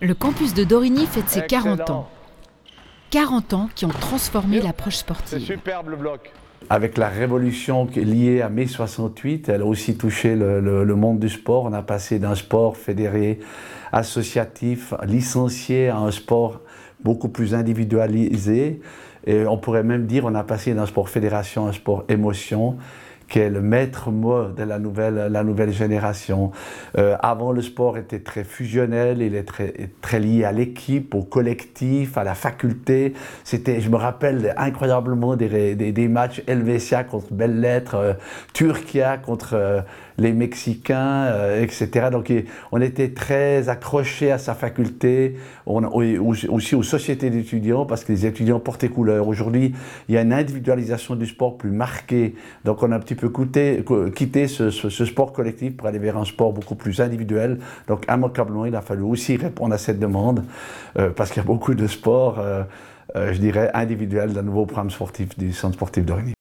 Le campus de Dorigny fête ses 40 Excellent. ans. 40 ans qui ont transformé l'approche C'est sportive. superbe le bloc. Avec la révolution liée à mai 68, elle a aussi touché le, le- le monde du sport. On a passé d'un sport fédéré, associatif, licencié à un sport beaucoup plus individualisé. Et on pourrait même dire on a passé d'un sport fédération à un sport émotion qui est le maître mot de la nouvelle, la nouvelle génération. Euh, avant, le sport était très fusionnel, il est très, très lié à l'équipe, au collectif, à la faculté. C'était, je me rappelle incroyablement des, des, matchs Helvetia contre Belles Lettres, euh, Turquia contre euh, les Mexicains, etc. Donc, on était très accrochés à sa faculté, aussi aux sociétés d'étudiants, parce que les étudiants portaient couleur. Aujourd'hui, il y a une individualisation du sport plus marquée. Donc, on a un petit peu quitté ce, sport collectif pour aller vers un sport beaucoup plus individuel. Donc, immanquablement, il a fallu aussi répondre à cette demande, euh, parce qu'il y a beaucoup de sports, euh, euh, je dirais, individuels d'un nouveau programme sportif du centre sportif de Rugby.